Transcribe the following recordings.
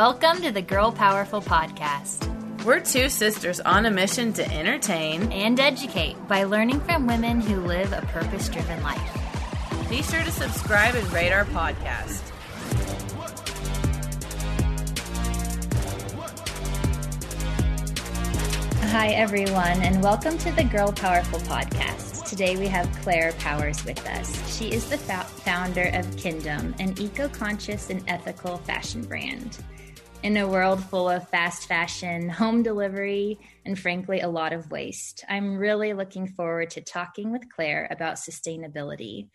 Welcome to the Girl Powerful Podcast We're two sisters on a mission to entertain. and educate by learning from women who live a purpose driven life. Be sure to subscribe and rate our podcast. Hi, everyone, and welcome to the Girl Powerful Podcast. Today we have Claire Powers with us. She is the fou- founder of Kingdom, an eco conscious and ethical fashion brand. In a world full of fast fashion, home delivery, and frankly, a lot of waste, I'm really looking forward to talking with Claire about sustainability,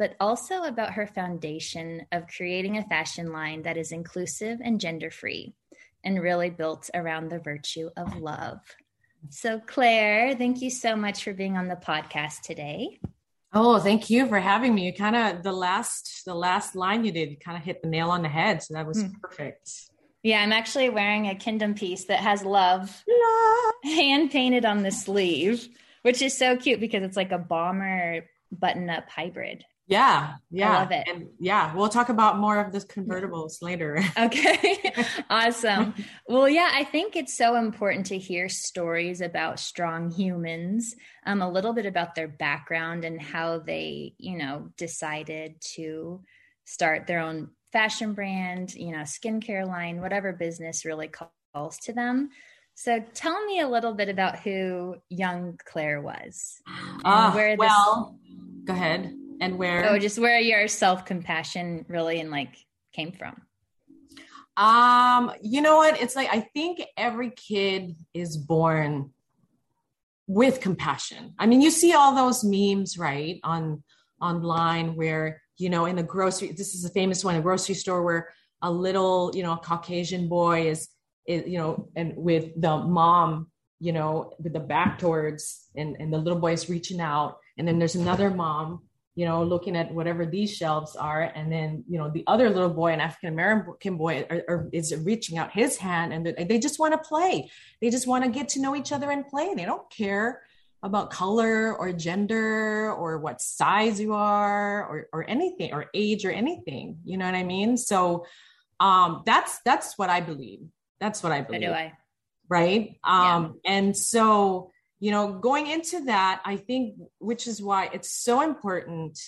but also about her foundation of creating a fashion line that is inclusive and gender free and really built around the virtue of love. So, Claire, thank you so much for being on the podcast today. Oh, thank you for having me. You kind of the last the last line you did, kind of hit the nail on the head. So that was Hmm. perfect. Yeah, I'm actually wearing a Kingdom piece that has love love. hand painted on the sleeve, which is so cute because it's like a bomber button up hybrid. Yeah, yeah. love it. And yeah, we'll talk about more of this convertibles later. Okay, awesome. Well, yeah, I think it's so important to hear stories about strong humans, um, a little bit about their background and how they, you know, decided to start their own fashion brand, you know, skincare line, whatever business really calls to them. So tell me a little bit about who young Claire was. Ah, where this- well, go ahead. And where? Oh, just where your self compassion really and like came from. Um, you know what? It's like I think every kid is born with compassion. I mean, you see all those memes, right, on online where, you know, in the grocery, this is a famous one, a grocery store where a little, you know, Caucasian boy is, is you know, and with the mom, you know, with the back towards and, and the little boy is reaching out. And then there's another mom you know, looking at whatever these shelves are. And then, you know, the other little boy, an African American boy, are, are, is reaching out his hand and they- they just want to play. They just want to get to know each other and play. They don't care about color or gender or what size you are or, or anything or age or anything. You know what I mean? So um, that's that's what I believe. That's what I So believe do I. right um and so you know going into that i think which is why it's so important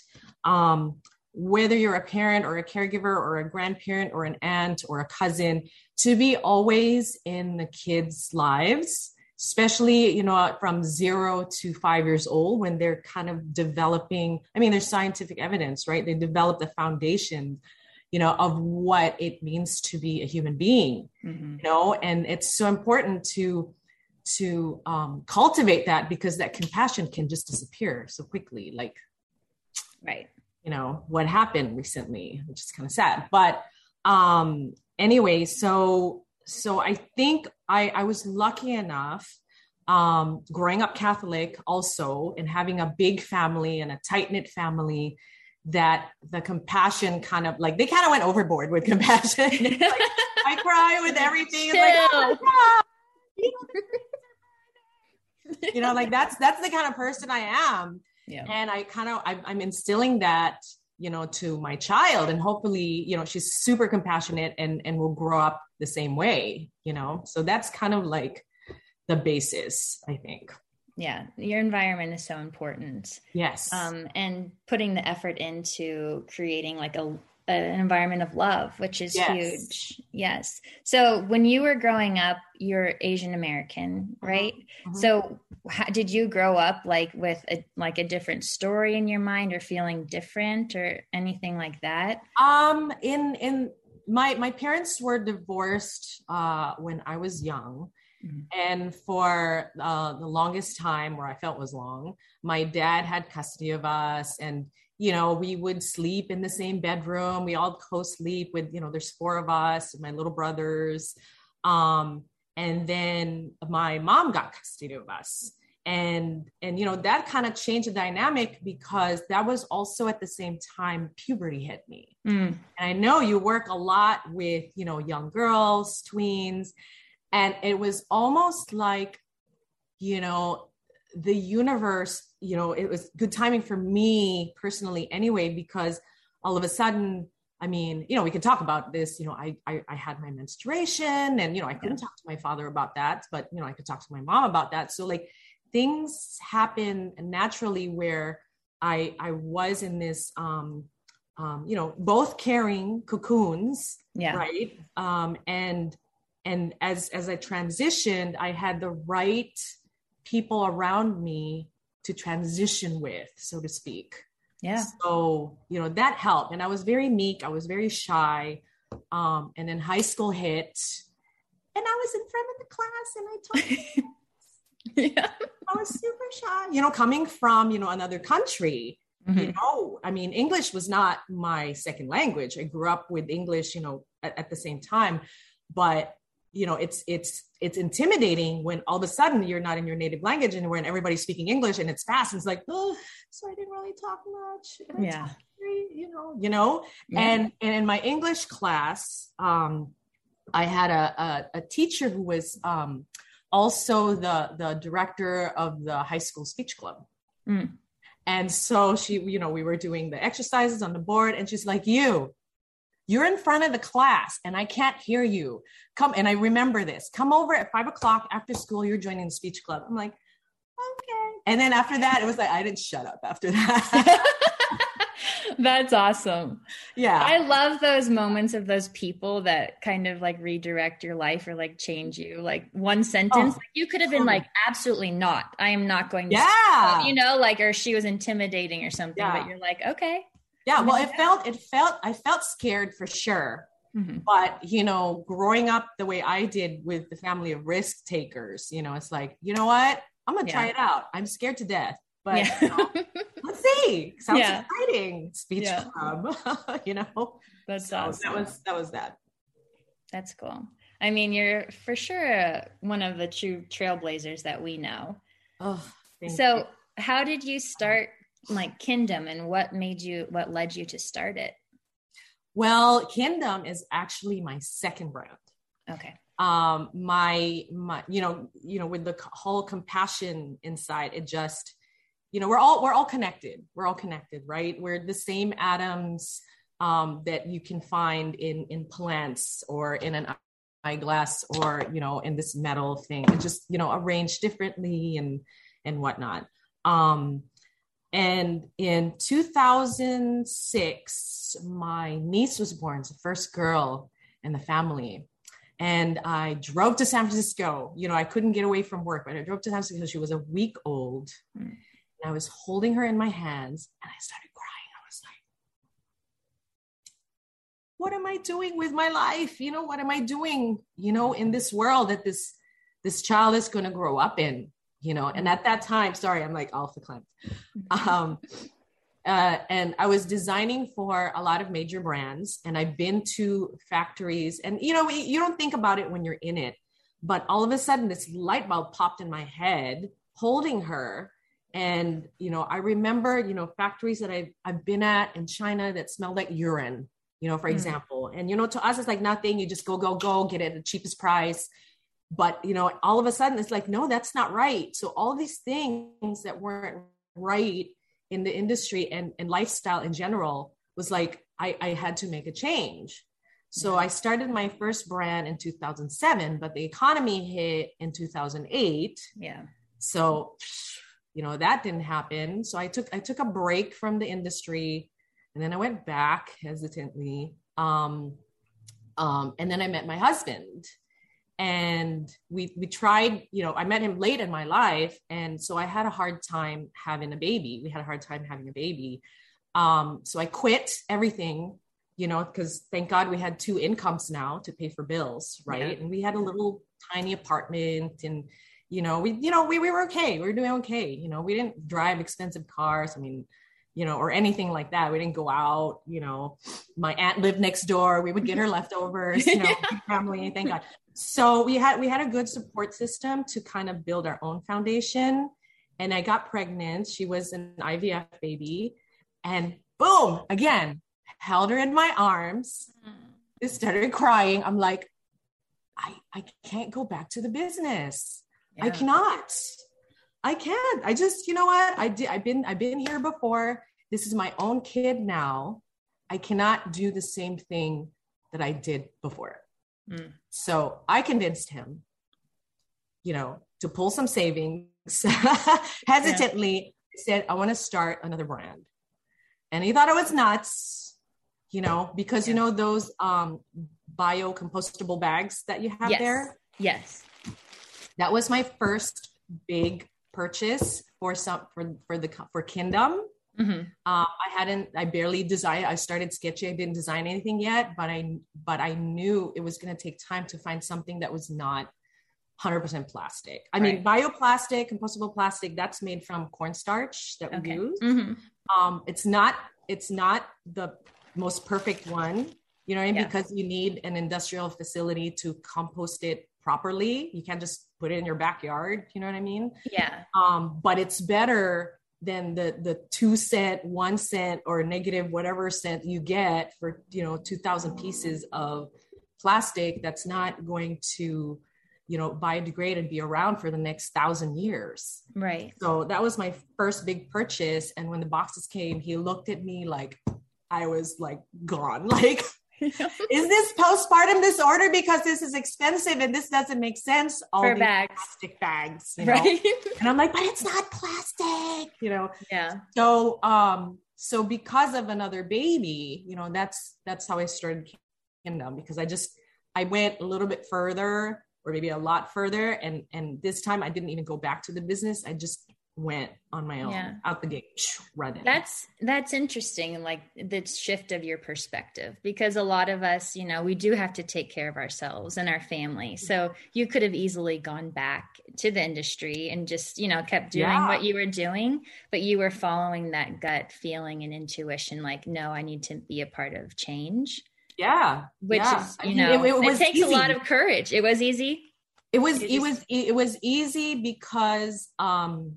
um whether you're a parent or a caregiver or a grandparent or an aunt or a cousin to be always in the kids lives especially you know from 0 to 5 years old when they're kind of developing i mean there's scientific evidence right they develop the foundation you know of what it means to be a human being Mhm. you know and it's so important to to um, cultivate that because that compassion can just disappear so quickly like Right. you know what happened recently which is kind of sad but um anyway so so i think i i was lucky enough um growing up catholic also and having a big family and a tight knit family that the compassion kind of like they kind of went overboard with compassion. Like, i cry with everything. It's like, oh. You know, you know like that's that's the kind of person i am. Yeah. and i kind of I, i'm instilling that you know to my child. And hopefully you know she's super compassionate and and will grow up the same way you know? So that's kind of like the basis i think. Yeah. Your environment is so important. Yes. Um and putting the effort into creating like a an environment of love, which is yes. huge. Yes. So when you were growing up, you're Asian American, mm-hmm. right? Mm-hmm. So how, did you grow up like with a like a different story in your mind, or feeling different, or anything like that? Um, in in my my parents were divorced uh, when I was young. Mm-hmm. And for uh, the longest time, where I felt was long, my dad had custody of us, and you know, we would sleep in the same bedroom. We all co-sleep with, you know, there's four of us, my little brothers. Um, and then my mom got custody of us. And and you know, that kind of changed the dynamic because that was also at the same time puberty hit me. Mm. And I know you work a lot with, you know, young girls, tweens, and it was almost like, you know, the universe, you know, it was good timing for me personally anyway, because all of a sudden, I mean, you know, we could talk about this. You know, I, I, I had my menstruation, and you know, I couldn't talk to my father about that, but you know, I could talk to my mom about that. So like, things happen naturally where I I was in this, um, um, you know, both carrying cocoons, yeah, right, um, and and as as I transitioned, I had the right people around me to transition with, so to speak. Yeah. So, you know, that helped. And I was very meek, I was very shy. Um, and then high school hit, and I was in front of the class and I told yeah. I was super shy, you know, coming from, you know, another country. Mm-hmm. You know, I mean, English was not my second language. I grew up with English, you know, at, at the same time, but you know it's it's it's intimidating when all of a sudden you're not in your native language and when everybody's speaking english and it's fast and it's like oh so i didn't really talk much. Yeah. very, you know you know? Yeah. and and in my english class um i had a a, a teacher who was um also the the director of the high school speech club. Mm. and so she you know we were doing the exercises on the board and she's like you you're in front of the class and I can't hear you. Come, and I remember this. Come over at five o'clock after school. You're joining the speech club. I'm like, okay. And then after that, it was like, I didn't shut up after that. That's awesome. Yeah. I love those moments of those people that kind of like redirect your life or like change you. Like one sentence, oh, like you could have been like, absolutely not. I am not going to, yeah. you know, like, or she was intimidating or something, yeah. but you're like, okay, yeah well it felt it felt i felt scared for sure. Mm-hmm. but you know growing up the way i did with the family of risk takers you know it's like you know what? I'm gonna yeah. try it out. I'm scared to death but yeah. you know, let's see. Sounds yeah. exciting. Speech club you know? That's so awesome. that was that was that. That's cool. I mean you're for sure one of the true trailblazers that we know. Oh so you. how did you start like Kingdom and what made you what led you to start it? Well, Kingdom is actually my second brand. Okay. Um my my you know, you know with the whole compassion inside it just you know, we're all we're all connected. We're all connected, right? We're the same atoms um that you can find in in plants or in an eyeglass or you know in this metal thing and just you know arranged differently and and whatnot um and in 2006, my niece was born, it's the first girl in the family. And I drove to San Francisco. You know, I couldn't get away from work, but I drove to San Francisco. She was a week old. Mm. And I was holding her in my hands and I started crying. I was like, what am I doing with my life? You know, what am I doing, you know, in this world that this this child is going to grow up in? You know and at that time sorry i'm like off the climb um uh, and I was designing for a lot of major brands, and I've been to factories, and you know, you don't think about it when you're in it, but all of a sudden, this light bulb popped in my head, holding her, and you know, I remember, you know, factories that I've I've been at in China that smelled like urine, you know, for mm. example, and you know, to us, it's like nothing. You just go, go, go, get it at the cheapest price, but you know all of a sudden it's like no that's not right so all these things that weren't right in the industry and, and lifestyle in general was like I, I had to make a change. So I started my first brand in 2007, but the economy hit in 2008. Yeah. So, you know, that didn't happen. So I took I took a break from the industry and then I went back hesitantly. Um, um, and then I met my husband and we we tried you know i met him late in my life and so i had a hard time having a baby we had a hard time having a baby um so i quit everything you know because thank god we had two incomes now to pay for bills right yeah. and we had a little tiny apartment and you know we you know we, we were okay we were doing okay you know we didn't drive expensive cars i mean you know, or anything like that. We didn't go out, you know, my aunt lived next door. We would get her leftovers, you know, yeah. family, thank God. So we had we had a good support system to kind of build our own foundation. And I got pregnant. She was an IVF baby. And boom, again, held her in my arms. Just started crying. I'm like, I, I can't go back to the business. Yeah. I cannot. I can't. I just, you know what? I did. I've been, I've been here before. This is my own kid now. I cannot do the same thing that I did before. Mm. So I convinced him, you know, to pull some savings. Hesitantly yeah. said, "I want to start another brand," and he thought it was nuts, you know, because yeah. you know those um, biocompostable bags that you have yes. there. Yes, that was my first big purchase for some for for the for Kingdom. Mm-hmm. Um, I hadn't, I barely designed. I started sketching. I didn't design anything yet, but I, but I knew it was going to take time to find something that was not 100% plastic. I right. mean, bioplastic, compostable plastic. That's made from cornstarch that okay. we use. Mm-hmm. Um, it's not, it's not the most perfect one. You know what I mean? Yeah. Because you need an industrial facility to compost it properly. You can't just put it in your backyard. You know what I mean? Yeah. Um, but it's better than the the two cent, one cent, or negative whatever cent you get for you know two thousand pieces of plastic that's not going to you know biodegrade and be around for the next thousand years. Right. So that was my first big purchase. And when the boxes came he looked at me like i was like gone. Like is this postpartum disorder because this is expensive and this doesn't make sense? All For bags. plastic bags, you know? right? and I'm like, but it's not plastic, you know. Yeah. So, um, so because of another baby, you know, that's that's how I started Kingdom because I just I went a little bit further or maybe a lot further, and and this time I didn't even go back to the business. I just went on my own yeah. out the gate running that's that's interesting like the shift of your perspective because a lot of us you know we do have to take care of ourselves and our family so you could have easily gone back to the industry and just you know kept doing yeah. what you were doing but you were following that gut feeling and intuition like no i need to be a part of change yeah which yeah. is you know it, it, it takes easy. a lot of courage it was easy it was it was it was easy because um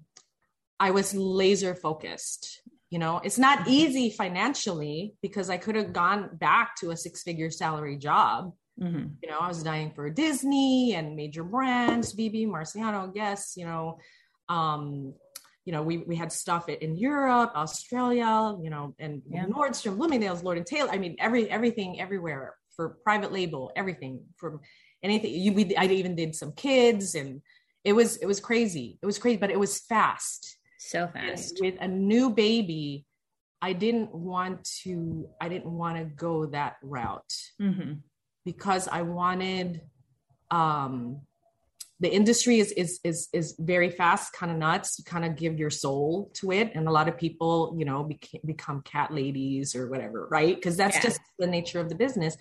I was laser focused. You know, it's not mm-hmm. easy financially because I could have gone back to a six figure salary job. Mm-hmm. You know, I was dying for Disney and major brands, BB, Marciano, Guess, you know, um, you know, we, we had stuff in Europe, Australia, you know, and yeah. Nordstrom, Bloomingdale's, Lord and Taylor. I mean, every everything everywhere for private label, everything from anything. You, we, I even did some kids, and it was it was crazy. It was crazy, but it was fast. So fast. with a new baby, I didn't want to, I didn't want to go that route mm-hmm. because I wanted, um, the industry is is is is very fast, kind of nuts. You kind of give your soul to it, and a lot of people, you know, beca- become cat ladies or whatever, right? Because that's yeah. just the nature of the business.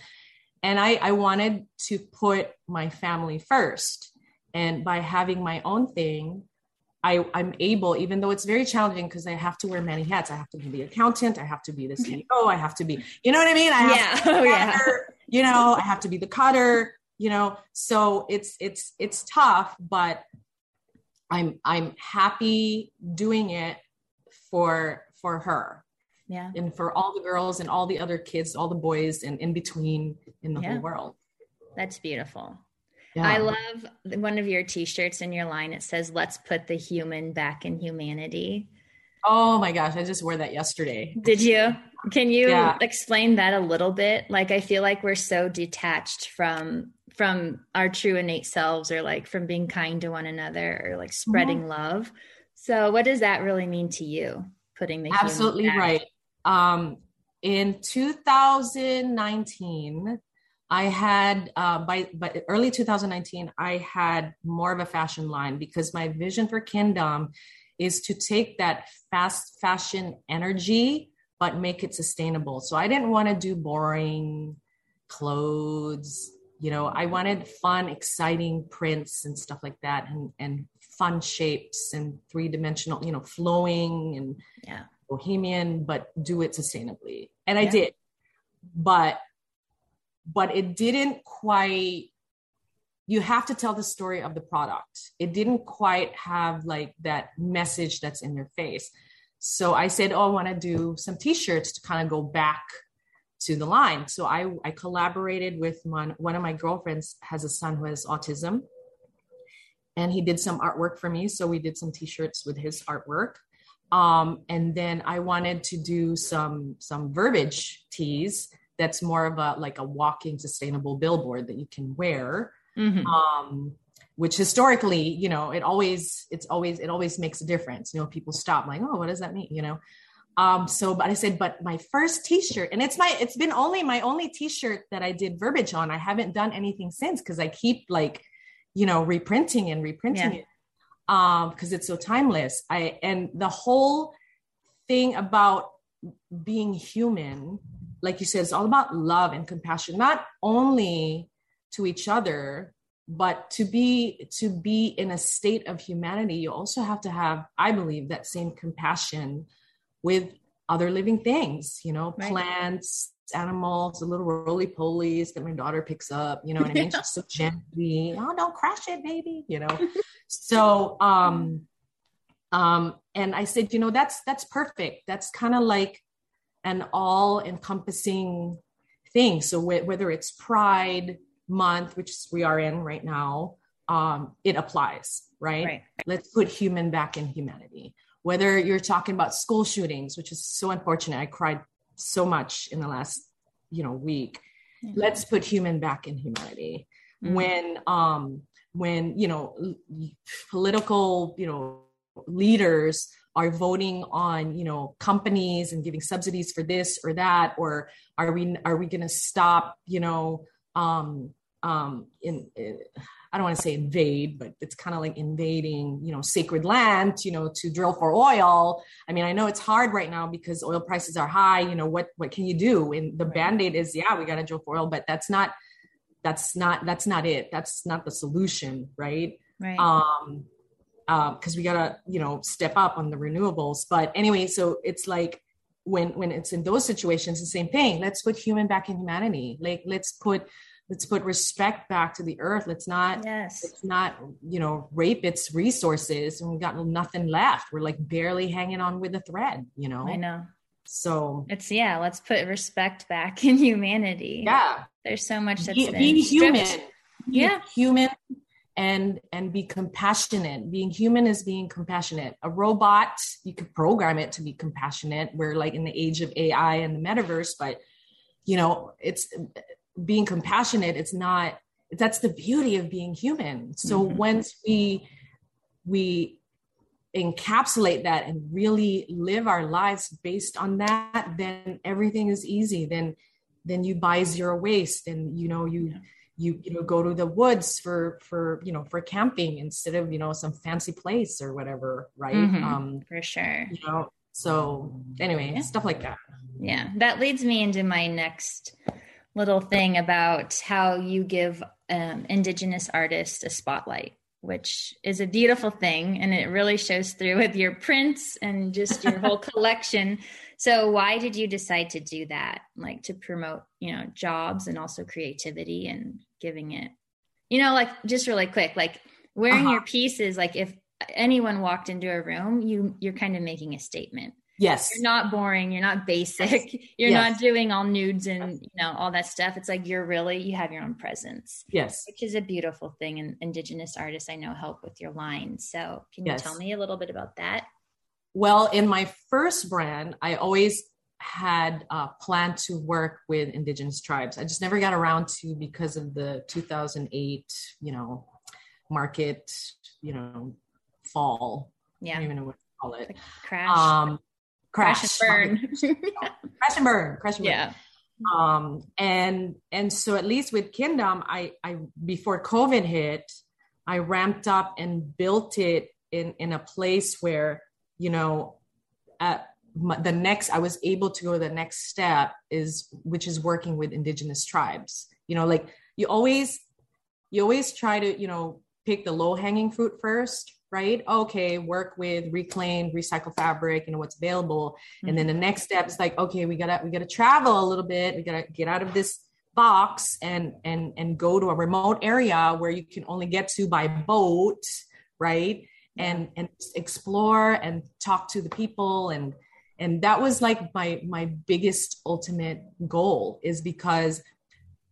And I I wanted to put my family first, and by having my own thing, I, I'm able, even though it's very challenging because I have to wear many hats. I have to be the accountant, I have to be the CEO, I have to be, you know what I mean? I have yeah. oh, yeah. you know, I have to be the cutter, you know. So it's it's it's tough, but I'm I'm happy doing it for for her. Yeah. And for all the girls and all the other kids, all the boys and in between in the yeah. whole world. That's beautiful. Yeah. I love one of your t-shirts in your line. It says, "Let's put the human back in humanity." Oh my gosh, I just wore that yesterday. Did you? Can you yeah. explain that a little bit? Like I feel like we're so detached from from our true innate selves or like from being kind to one another or like spreading mm-hmm. love. So what does that really mean to you? Putting the Absolutely right. Um in 2019 I had uh, by by early 2019, I had more of a fashion line because my vision for Kingdom is to take that fast fashion energy but make it sustainable. So I didn't want to do boring clothes. You know, I wanted fun, exciting prints and stuff like that, and and fun shapes and three dimensional, you know, flowing and yeah. bohemian, but do it sustainably. And I did. But but it didn't quite you have to tell the story of the product. It didn't quite have like that message that's in your face. So i said oh i want to do some t-shirts to kind of go back to the line. So i i collaborated with one one of my girlfriends has a son who has autism and he did some artwork for me. So we did some t-shirts with his artwork. Um, and then i wanted to do some some verbiage tees that's more of a like a walking sustainable billboard that you can wear. Mm-hmm. um, which historically you know it always it's always it always makes a difference. You know people stop like oh what does that mean? You know? Um so but i said but my first t-shirt and it's my it's been only my only t-shirt that i did verbiage on. I haven't done anything since because i keep like you know reprinting and reprinting yeah. it um because it's so timeless. I and the whole thing about being human like you said, it's all about love and compassion, not only to each other, but to be to be in a state of humanity, you also have to have, I believe, that same compassion with other living things, you know, right. plants, animals, the little roly polies that my daughter picks up, you know what I mean? Just so gently, oh, don't crash it, baby, you know. so um um and I said, you know, that's that's perfect. That's kind of like an all encompassing thing. So whether it's Pride Month, which we are in right now, um, it applies, right? right? Let's put human back in humanity. Whether you're talking about school shootings, which is so unfortunate, I cried so much in the last, you know, week. Mm-hmm. Let's put human back in humanity. Mm-hmm. When, um, when you know, political, you know, leaders are voting on you know companies and giving subsidies for this or that or are we are we going to stop you know um um in, in I don't want to say invade, but it's kind of like invading, you know, sacred land, you know, to drill for oil. I mean, I know it's hard right now because oil prices are high. You know, what what can you do? And the band-aid is, yeah, we got to drill for oil, but that's not that's not that's not it. That's not the solution, right? Right. Um, because um, we gotta you know step up on the renewables. But anyway so it's like when when it's in those situations the same thing. Let's put human back in humanity. Like let's put let's put respect back to the earth. Let's not yes. let's not you know rape its resources and we got nothing left. We're like barely hanging on with a thread you know? I know. So it's yeah let's put respect back in humanity. Yeah. There's so much that's be, being human yeah. human and and be compassionate. Being human is being compassionate. A robot you could program it to be compassionate. We're like in the age of ai and the metaverse but you know it's being compassionate it's not that's the beauty of being human. So mm-hmm. once we we encapsulate that and really live our lives based on that then everything is easy. Then then you buy zero waste and you know you yeah you you know go to the woods for for you know for camping instead of you know some fancy place or whatever right? Mm-hmm, um for sure. you know so anyway yeah. stuff like that. Yeah. That leads me into my next little thing about how you give um, indigenous artists a spotlight which is a beautiful thing and it really shows through with your prints and just your whole collection. So why did you decide to do that? Like to promote you know jobs and also creativity and giving it you know like just really quick like wearing uh-huh. your pieces like if anyone walked into a room you you're kind of making a statement. Yes. You're not boring you're not basic. You're yes. not doing all nudes and you know all that stuff. It's like you're really you have your own presence yes. which is a beautiful thing and indigenous artists i know help with your line so can you yes. tell me a little bit about that? Well, in my first brand, I always had uh, planned to work with indigenous tribes. I just never got around to because of the 2008, you know, market, you know, fall. Yeah. I don't even know what to call it. Like crash. Um, crash, crash and burn. crash and burn, crash and burn. yeah. Um, and and so at least with Kingdom, I I before COVID hit, I ramped up and built it in in a place where you know at the next I was able to go the next step is which is working with indigenous tribes. You know, like you always you always try to you know pick the low hanging fruit first right? Okay work with reclaimed recycled fabric you know what's available. Mm-hmm. and then the next step is like okay we gotta we gotta travel a little bit. We gotta get out of this box and and and go to a remote area where you can only get to by boat right? And and explore and talk to the people and and that was like my my biggest ultimate goal is because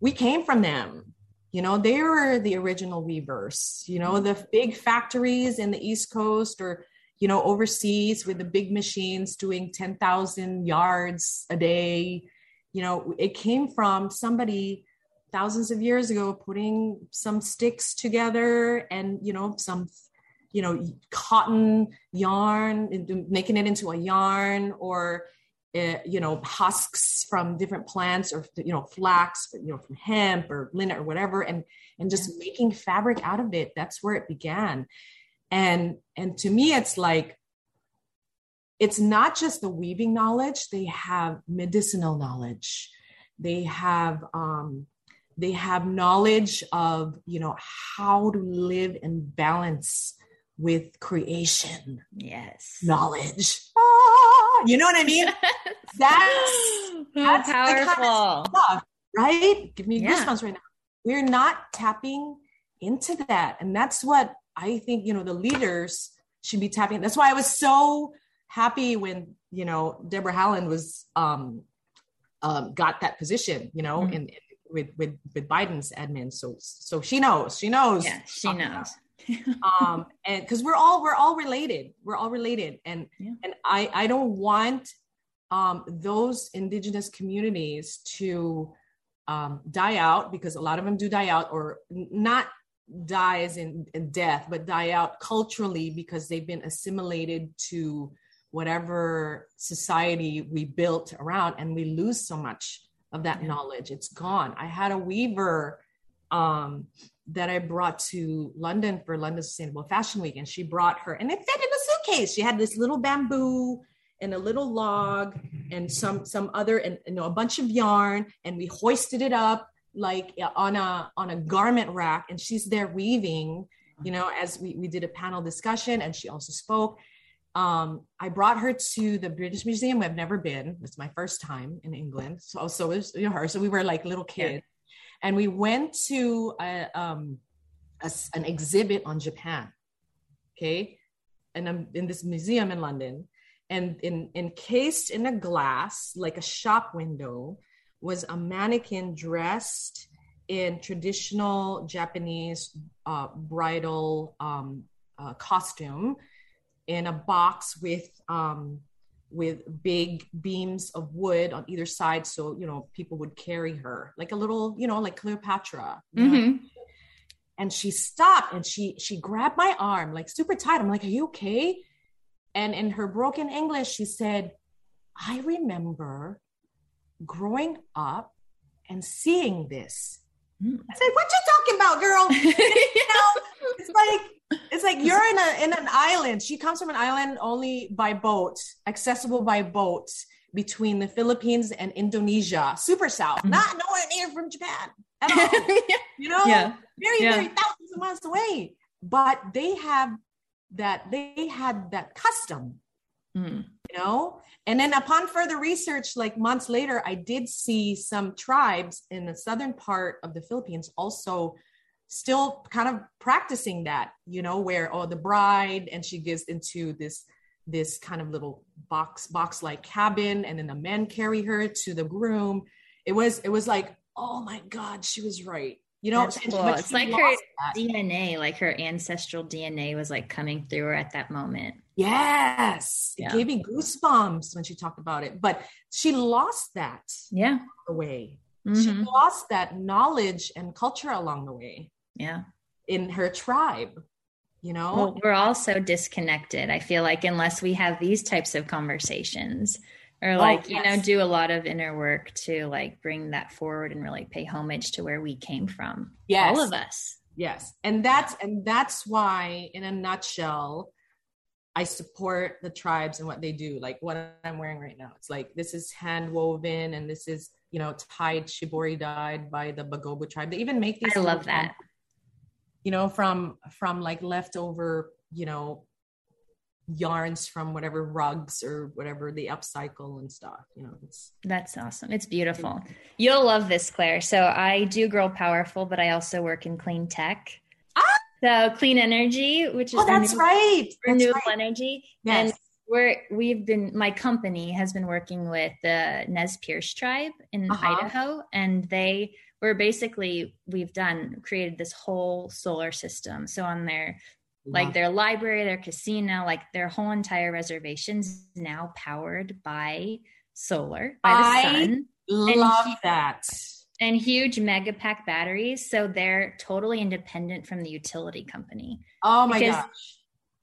we came from them. You know they were the original weavers you know the big factories in the east coast or you know overseas with the big machines doing 10,000 yards a day. You know it came from somebody thousands of years ago putting some sticks together and you know some you know cotton yarn making it into a yarn or uh, you know husks from different plants or you know flax you know from hemp or linen or whatever and and just making fabric out of it. That's where it began. And and to me it's like it's not just the weaving knowledge they have medicinal knowledge. They have um they have knowledge of you know how to live in balance with creation yes. knowledge. Ah, you know what i mean? that's, that's powerful kind of stuff, right? Give me yeah. goosebumps right now. We're not tapping into that. And that's what i think you know the leaders should be tapping. That's why i was so happy when you know deborah haaland was um, um got that position you know mm-hmm. in, in with with with biden's admin. So so she knows. She knows. Yeah she knows um and because we're all we're all related we're all related and yeah. and i i don't want um those indigenous communities to um die out because a lot of them do die out or not dies in, in death but die out culturally because they've been assimilated to whatever society we built around and we lose so much of that yeah. knowledge it's gone i had a weaver um that I brought to London for London Sustainable Fashion Week. And she brought her, and it fit in a suitcase. She had this little bamboo and a little log and some some other and you know a bunch of yarn, and we hoisted it up like on a on a garment rack. And she's there weaving, you know, as we we did a panel discussion, and she also spoke. Um, I brought her to the British Museum. I've never been. It's my first time in England. So so it was you know, her. So we were like little kids and we went to a, um, a, an exhibit on Japan. Okay, and I'm in this museum in London, and in encased in a glass like a shop window was a mannequin dressed in traditional Japanese uh, bridal um, uh, costume in a box with um, with big beams of wood on either side so you know people would carry her like a little you know like cleopatra mm-hmm. and she stopped and she she grabbed my arm like super tight. I'm like are you okay? And in her broken english she said i remember growing up and seeing this. Mm. i said what you talking about girl? You know? It's like it's like you're in a in an island. She comes from an island only by boat, accessible by boat between the Philippines and Indonesia, super south, mm-hmm. not nowhere near from Japan at all. you know, yeah. very yeah. very thousands of miles away. But they have that. They had that custom. Mm. You know, and then upon further research, like months later, I did see some tribes in the southern part of the Philippines also still kind of practicing that, you know, where oh the bride and she gets into this this kind of little box box like cabin and then the men carry her to the groom. It was it was like, oh my God, she was right. You know, cool. it's like her that. DNA, like her ancestral DNA was like coming through her at that moment. Yes. Yeah. It gave me goosebumps when she talked about it. But she lost that Yeah. the way. She mm-hmm. lost that knowledge and culture along the way Yeah. in her tribe. You know? Well, we're all so disconnected. I feel like unless we have these types of conversations or oh, like, you know, Oh, do a lot of inner work to like bring that forward and really pay homage to where we came from. Yes. All of us. Yes. And that's and that's why in a nutshell I support the tribes and what they do. Like what I'm wearing right now. It's like this is hand woven and this is, you know, tied shibori dyed by the Bagobo tribe. They even make these I love that. You know, from from like leftover, you know, yarns from whatever rugs or whatever they upcycle and stuff. You know, it's That's awesome. It's beautiful. You'll love this, Claire. So I do Girl Powerful, but I also work in clean tech. So clean energy, which is Oh, that's right. That's renewable right. energy. Yes. And we're we've been my company has been working with the Nez Perce tribe in Uh-huh. Idaho, and they were basically we've done created this whole solar system. So on their like their library, their casino, like their whole entire reservations now powered by solar by the I sun love he- that. and huge mega pack batteries. So they're totally independent from the utility company. Oh my Because- gosh.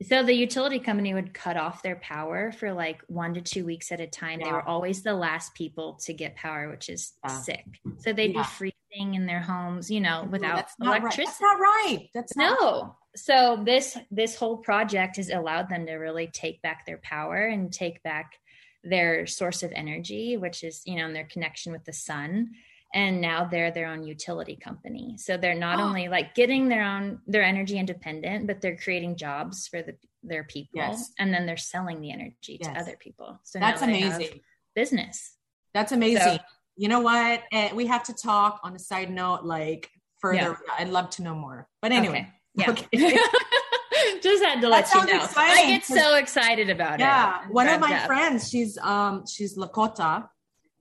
So the utility company would cut off their power for like one to two weeks at a time. They were always the last people to get power, which is Yeah. sick. So they'd Yeah. be freezing in their homes, you know, without that's not right. electricity. That's not right. That's not No. So this this whole project has allowed them to really take back their power and take back their source of energy, which is, you know, and their connection with the sun. And now they're their own utility company. So they're not Oh. only like getting their own their energy independent, but they're creating jobs for the their people. Yes. And then they're selling the energy to other people. So That's amazing. Business. That's amazing. So- you know what? And we have to talk on a side note, like further. Yeah. I'd love to know more. But anyway, Okay. Yeah. Okay. Just had to That let you know. I get so excited about it. yeah. One of my up. friends, she's um she's Lakota,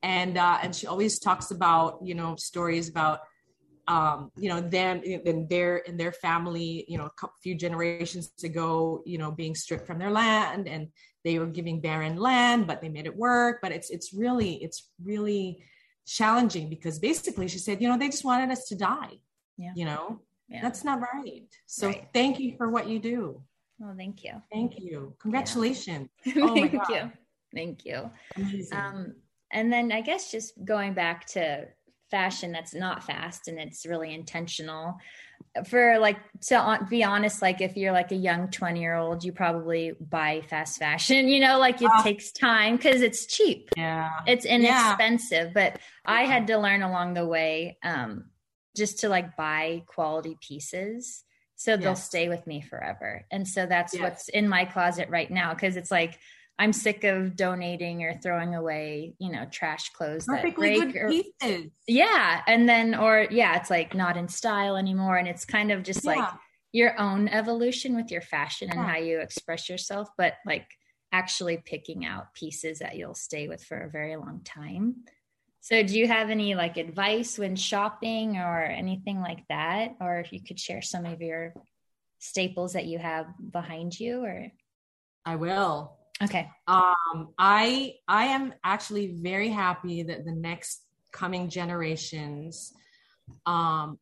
and uh, and she always talks about you know stories about um you know them in their in their family you know a couple, few generations ago you know being stripped from their land and they were giving barren land but they made it work but it's it's really it's really challenging because basically she said you know they just wanted us to die Yeah. you know Yeah. that's not right so Right. thank you for what you do well, thank you. thank you congratulations Oh my thank you. Thank you. Amazing. Um, and then I guess just going back to fashion that's not fast and it's really intentional for like to be honest like if you're like a young 20 year old you probably buy fast fashion you know like it Ah. takes time because it's cheap yeah it's Yeah. inexpensive but i had to learn along the way um just to like buy quality pieces so they'll stay with me forever and so that's Yes. what's in my closet right now because it's like i'm sick of donating or throwing away you know trash clothes that perfectly break good or, pieces yeah and then or yeah it's like not in style anymore and it's kind of just like your own evolution with your fashion and Yeah. how you express yourself, but like actually picking out pieces that you'll stay with for a very long time. So, do you have any like advice when shopping or anything like that? Or if you could share some of your staples that you have behind you or i will okay. um i i am actually very happy that the next coming generations um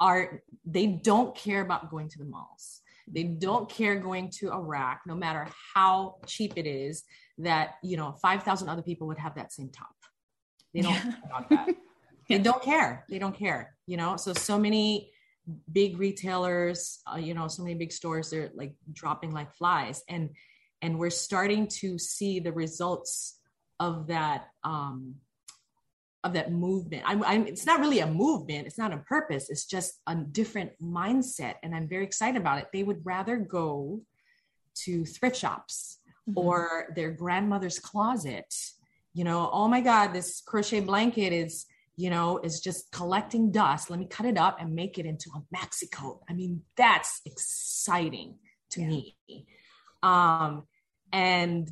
are they don't care about going to the malls. They don't care going to iraq no matter how cheap it is that you know 5000 other people would have that same top. They don't Yeah. care about that. They don't care. They don't care you know? So so many big retailers uh, you know so many big stores they're like dropping like flies. And and we're starting to see the results of that um of that movement. I'm, I'm it's not really a movement. It's not a purpose. It's just a different mindset and i'm very excited about it. They would rather go to thrift shops Mhm. or their grandmother's closet. You know oh my god this crochet blanket is you know is just collecting dust. Let me cut it up and make it into a maxi coat. I mean that's exciting to Yeah. me um and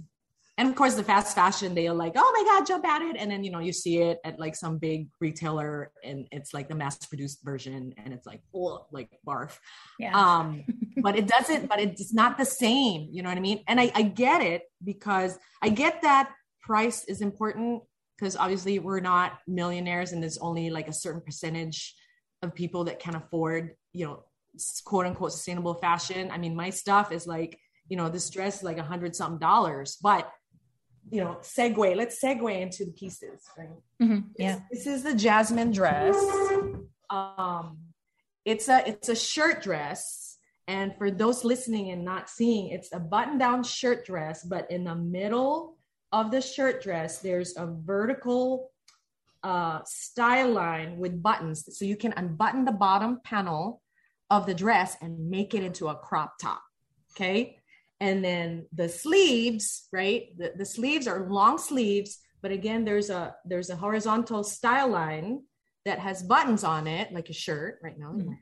and of course the fast fashion they're like oh my god jump at it. And then you know you see it at like some big retailer and it's like the mass produced version and it's like oh like barf. Yeah. um but it doesn't but it's not the same. You know what i mean? And i i get it because i get that price is important because obviously we're not millionaires and there's only like a certain percentage of people that can afford you know quote unquote sustainable fashion. I mean my stuff is like you know this dress is like a hundred something dollars but you know segue let's segue into the pieces right? Mhm. Yeah. this is the jasmine dress. Um it's a it's a shirt dress. And for those listening and not seeing it's a button down shirt dress but in the middle of the shirt dress there's a vertical uh style line with buttons. So you can unbutton the bottom panel of the dress and make it into a crop top. Okay and then the sleeves right the, the sleeves are long sleeves but again there's a there's a horizontal style line that has buttons on it like a shirt right now Mhm.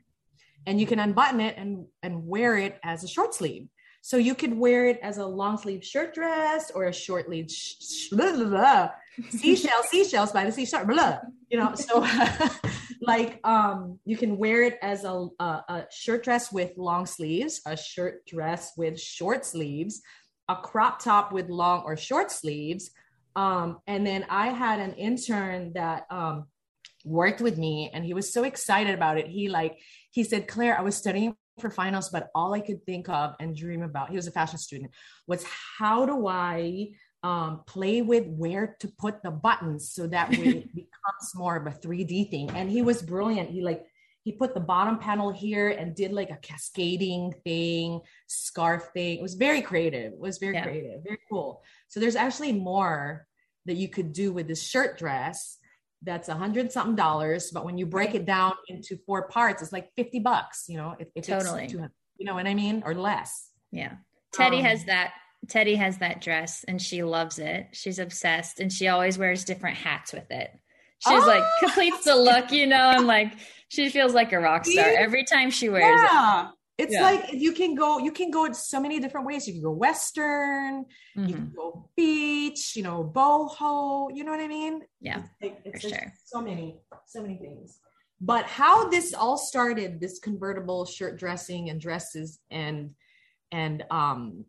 and you can unbutton it and and wear it as a short sleeve so you could wear it as a long sleeve shirt dress or a short sleeve sh- sh- blah, blah, blah. seashell seashells by the seashore blah, you know so like um you can wear it as a, a a shirt dress with long sleeves a shirt dress with short sleeves a crop top with long or short sleeves. Um and then i had an intern that um worked with me and he was so excited about it. He like he said claire i was studying for finals but all i could think of and dream about he was a fashion student was how do i um, play with where to put the buttons so that way it becomes more of a 3d thing and he was brilliant he like he put the bottom panel here and did like a cascading thing scarf thing it was very creative it was very Yeah. creative very cool so there's actually more that you could do with this shirt dress that's a hundred something dollars but when you break it down into four parts it's like 50 bucks you know if, if Totally. you know what i mean or less Yeah. Teddy Um, has that. Teddy has that dress and she loves it. She's obsessed and she always wears different hats with it. She's Oh! like completes the look, you know. I'm like, she feels like a rock star every time she wears it. yeah it's Yeah. like you can go you can go in so many different ways you can go western you Mhm. can go beach you know boho you know what i mean Yeah, It's like- it's for just sure. so many so many things but how this all started this convertible shirt dressing and dresses and and um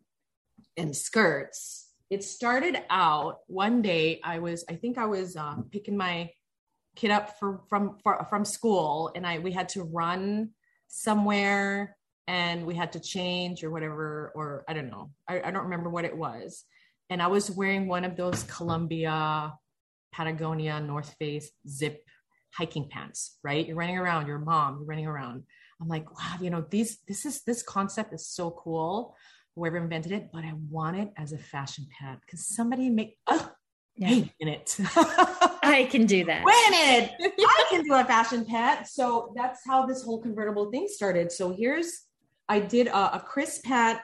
and skirts. It started out one day i was i think i was um, picking my kid up for, from from school and i we had to run somewhere and we had to change or whatever or i don't know. I, I don't remember what it was. And i was wearing one of those columbia patagonia north face zip hiking pants right? You're running around your mom you're running around. I'm like wow you know these this is this concept is so cool whoever invented it but i want it as a fashion pant because somebody make oh, Yeah. wait a minute I can do that. wait a minute I can do a fashion pant. So that's how this whole convertible thing started. So here's, I did a, a crisp pant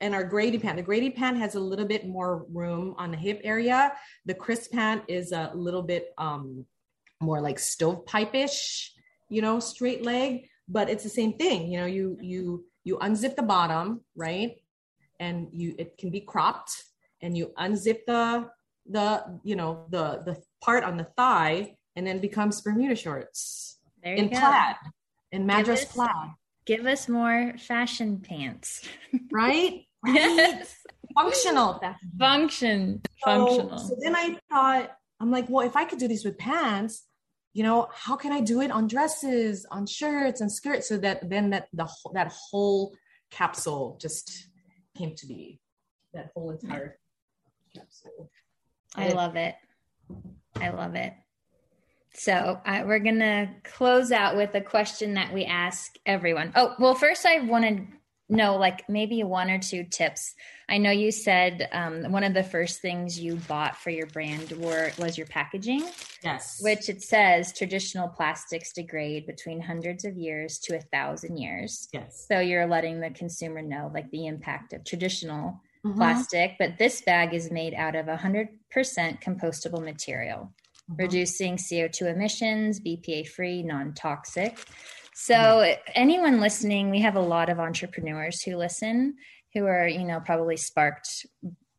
and our Grady pant. The Grady pant has a little bit more room on the hip area. The crisp pant is a little bit um, more like stovepipe-ish, you know, straight leg, but it's the same thing. You know, you, you, you unzip the bottom, right? And you, it can be cropped and you unzip the, the, you know, the, the part on the thigh and then becomes Bermuda shorts There you in plaid, in madras us- plaid, Give us more fashion pants. right? yes. Functional. That's Function. so, Functional. so then I thought, I'm like, well, if I could do these with pants, you know, how can I do it on dresses, on shirts and skirts? So that then that the that whole capsule just came to be. That whole entire capsule. I love it. I love it. So I, we're to close out with a question that we ask everyone. Oh, well, first I want know like maybe one or two tips. I know you said um, one of the first things you bought for your brand were was your packaging, Yes. which it says traditional plastics degrade between hundreds of years to a thousand years. yes. So you're letting the consumer know like the impact of traditional Mhm. plastic, but this bag is made out of 100% compostable material, Mhm. reducing CO2 emissions, BPA free, non toxic. So, anyone listening, we have a lot of entrepreneurs who listen who are, you know, probably sparked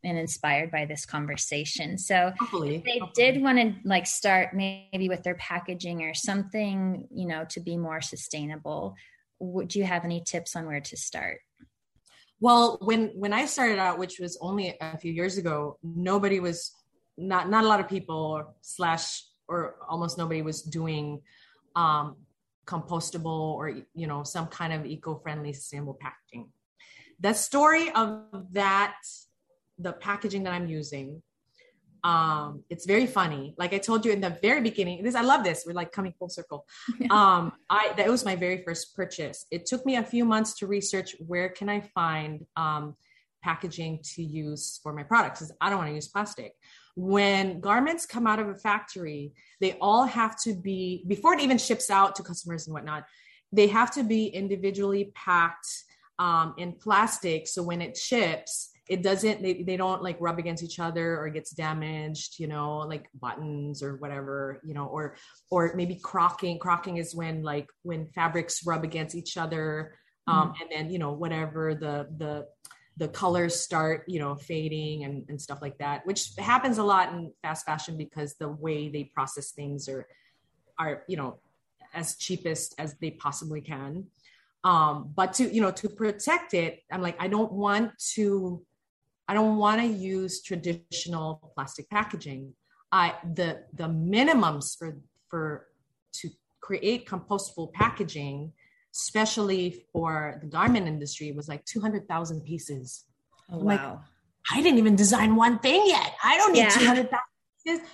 and inspired by this conversation. So Hopefully, they hopefully. did want to like start maybe with their packaging or something, you know, to be more sustainable, would you have any tips on where to start? Well, when when I started out, which was only a few years ago, nobody was not not a lot of people slash or almost nobody was doing um, compostable or you know some kind of eco-friendly sustainable packaging. The story of that, the packaging that I'm using, um, it's very funny. Like I told you in the very beginning, this I love this. We're like coming full circle. Um, I that was my very first purchase. It took me a few months to research where can I find um, packaging to use for my products because I don't want to use plastic. When garments come out of a factory, they all have to be before it even ships out to customers and whatnot. They have to be individually packed um, in plastic. So when it ships, it doesn't they, they don't like rub against each other or gets damaged you know like buttons or whatever you know or or maybe crocking crocking is when like when fabrics rub against each other um mm. and then you know whatever the the the colors start you know fading and, and stuff like that which happens a lot in fast fashion because the way they process things are are you know as cheapest as they possibly can um but to you know to protect it i'm like i don't want to I don't want to use traditional plastic packaging. I the the minimums for for to create compostable packaging, especially for the garment industry, was like two hundred thousand pieces. Oh, wow! Like, I didn't even design one thing yet. I don't need yeah. two hundred thousand pieces.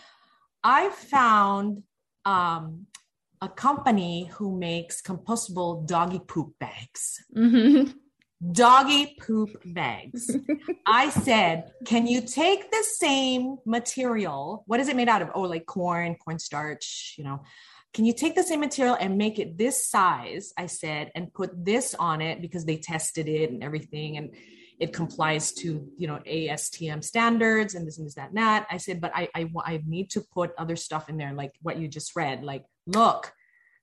I found um, a company who makes compostable doggy poop bags. Mm-hmm doggy poop bags. I said, can you take the same material? What is it made out of? Oh, like corn, cornstarch, you know. Can you take the same material and make it this size? I said, and put this on it because they tested it and everything. And it complies to you know ASTM standards and this and this that and that. I said, but I, I I need to put other stuff in there, like what you just read. Like, look,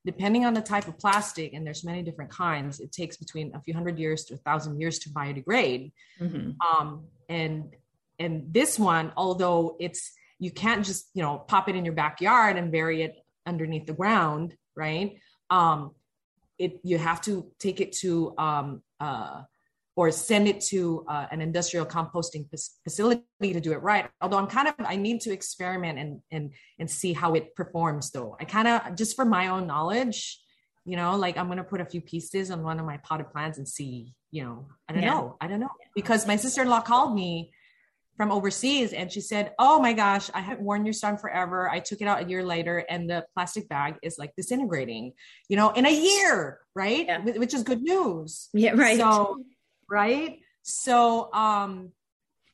depending on the type of plastic, and there's many different kinds, it takes between a few hundred years to a thousand years to biodegrade. Mm-hmm. Um, and and this one, although it's you can't just you know pop it in your backyard and bury it underneath the ground, right? Um, it you have to take it to um, uh, or send it to uh, an industrial composting facility to do it right. Although I'm kind of I need to experiment and and and see how it performs though. I kind of just for my own knowledge, you know, like I'm gonna put a few pieces on one of my potted plants and see, you know, I don't yeah. know, I don't know because my sister-in-law called me from overseas and she said, "Oh my gosh, I haven't worn your son forever. I took it out a year later and the plastic bag is like disintegrating, you know, in a year, right? Yeah. Which is good news. Yeah, right. So right? So um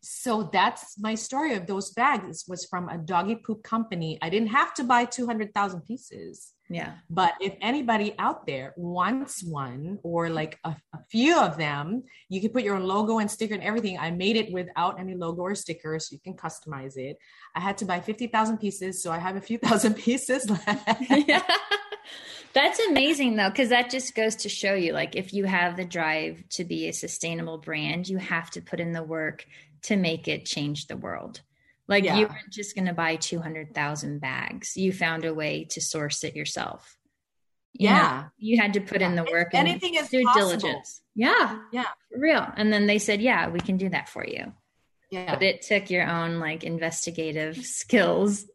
so that's my story of those bags was from a doggy poop company. I didn't have to buy 200,000 pieces. Yeah. But if anybody out there wants one or like a, a, few of them, you can put your own logo and sticker and everything. I made it without any logo or sticker, so you can customize it. I had to buy 50,000 pieces, so I have a few thousand pieces left. yeah. That's amazing though, because that just goes to show you like if you have the drive to be a sustainable brand, you have to put in the work to make it change the world. Like yeah. you weren't just going to buy 200,000 bags. You found a way to source it yourself. You yeah. Know, you had to put yeah. in the work. Anything is due possible. diligence. Yeah. Yeah. real. And then they said, yeah, we can do that for you. Yeah. But it took your own like investigative skills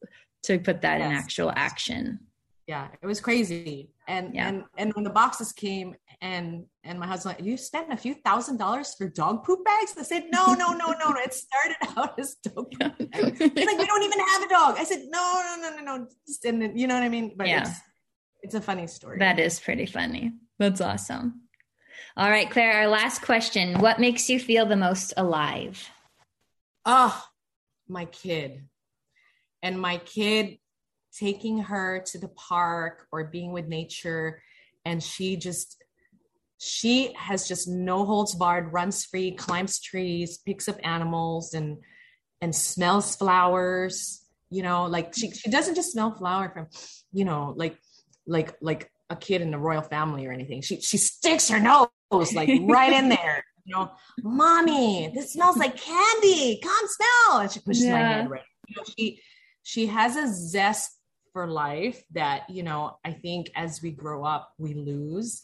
to put that yes. in actual action yeah it was crazy and yeah. and and when the boxes came and and my husband like, you spent a few thousand dollars for dog poop bags? I said no no no no no. It started out as dog poop bags. He's like we don't even have a dog. I said no no no no no. Just, and then, you know what i mean? But yeah. it's it's a funny story. That is pretty funny. That's awesome. All right claire our last question. What makes you feel the most alive? Oh my kid. And my kid taking her to the park or being with nature and she just she has just no holds barred runs free climbs trees picks up animals and and smells flowers you know like she, she doesn't just smell flower from you know like like like a kid in the royal family or anything she she sticks her nose like right in there you know, mommy, this smells like candy. Come smell. And she pushes my Yeah. head right. You know, she she has a zest for life that, you know, I think as we grow up, we lose.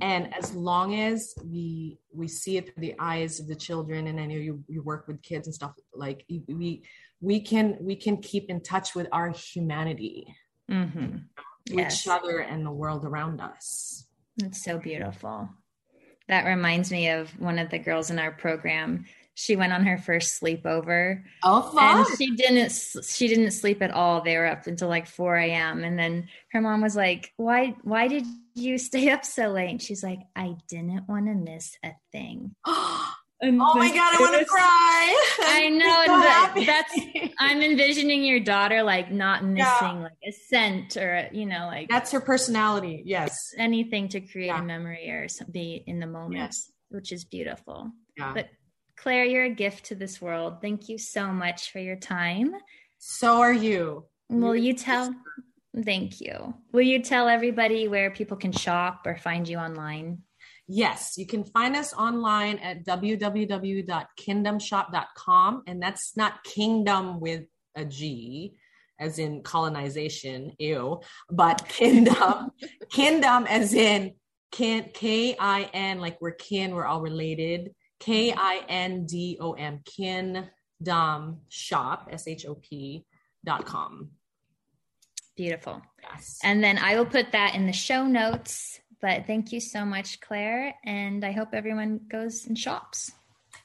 And as long as we we see it through the eyes of the children, and I know you you work with kids and stuff like we we can we can keep in touch with our humanity, Mm-hmm. with Yes. each other and the world around us. It's so beautiful. That reminds me of one of the girls in our program. She went on her first sleepover Oh, and she didn't she didn't sleep at all. They were up until like 4 a.m. And then her mom was like, Why why did you stay up so late? And she's like, I didn't want to miss a thing. Oh and Oh my god, I want to cry. I know, so and that- that's I'm envisioning your daughter like not missing like a scent or you know like that's her personality. Yes. anything to create Yeah. a memory or some, be in the moment, Yes. which is beautiful. Yeah. But Claire, you're a gift to this world. Thank you so much for your time. So are you. Will You're you tell? Thank you. Will you tell everybody where people can shop or find you online? Yes, you can find us online at www.kindomshop.com. And that's not kingdom with a G, as in colonization, ew, but kindom, kindom as in kin, K I N, like we're kin, we're all related. K I N D O M, kindom shop, S H O P dot com. Beautiful. Yes. And then I will put that in the show notes. But thank you so much, Claire. And I hope everyone goes and shops.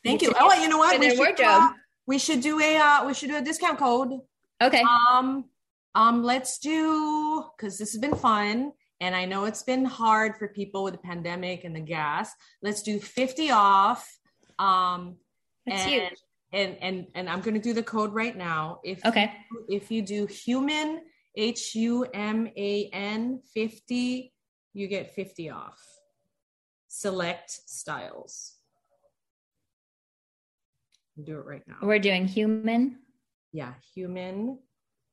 Thank you. Oh, you know what? We should, uh, we should do a uh, we should do a discount code. Okay. Um, um, let's do because this has been fun, and I know it's been hard for people with the pandemic and the gas. Let's do fifty off. Um, That's and, huge. and and and I'm gonna do the code right now. If Okay. you, if you do human H U M A N fifty, you get fifty off. Select styles. Do it right now. We're doing human. Yeah, human,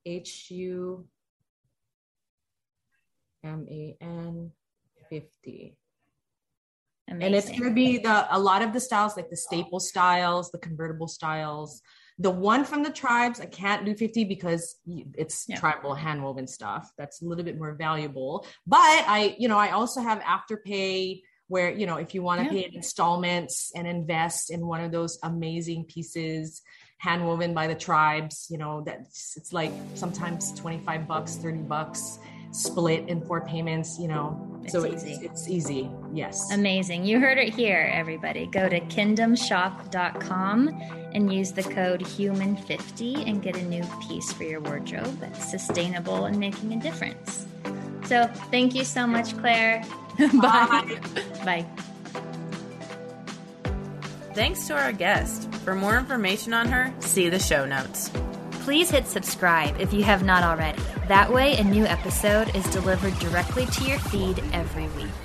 H U M A N 50. Amazing. And it's going to be the a lot of the styles like the staple styles, the convertible styles. The one from the tribes, I can't do 50 because it's Yeah. tribal handwoven stuff. That's a little bit more valuable. But I, you know, I also have afterpay where, you know, if you want to Yeah. pay in installments and invest in one of those amazing pieces handwoven by the tribes, you know, that's it's like sometimes 25 bucks, 30 bucks split in four payments, you know. So It's it's, easy. it's easy. Yes. Amazing. You heard it here, everybody. Go to kindomshop.com and use the code HUMAN50 and get a new piece for your wardrobe that's sustainable and making a difference. So, thank you so much, Claire. Bye. Bye. Thanks to our guest. For more information on her, see the show notes. Please hit subscribe if you have not already. That way, a new episode is delivered directly to your feed every week.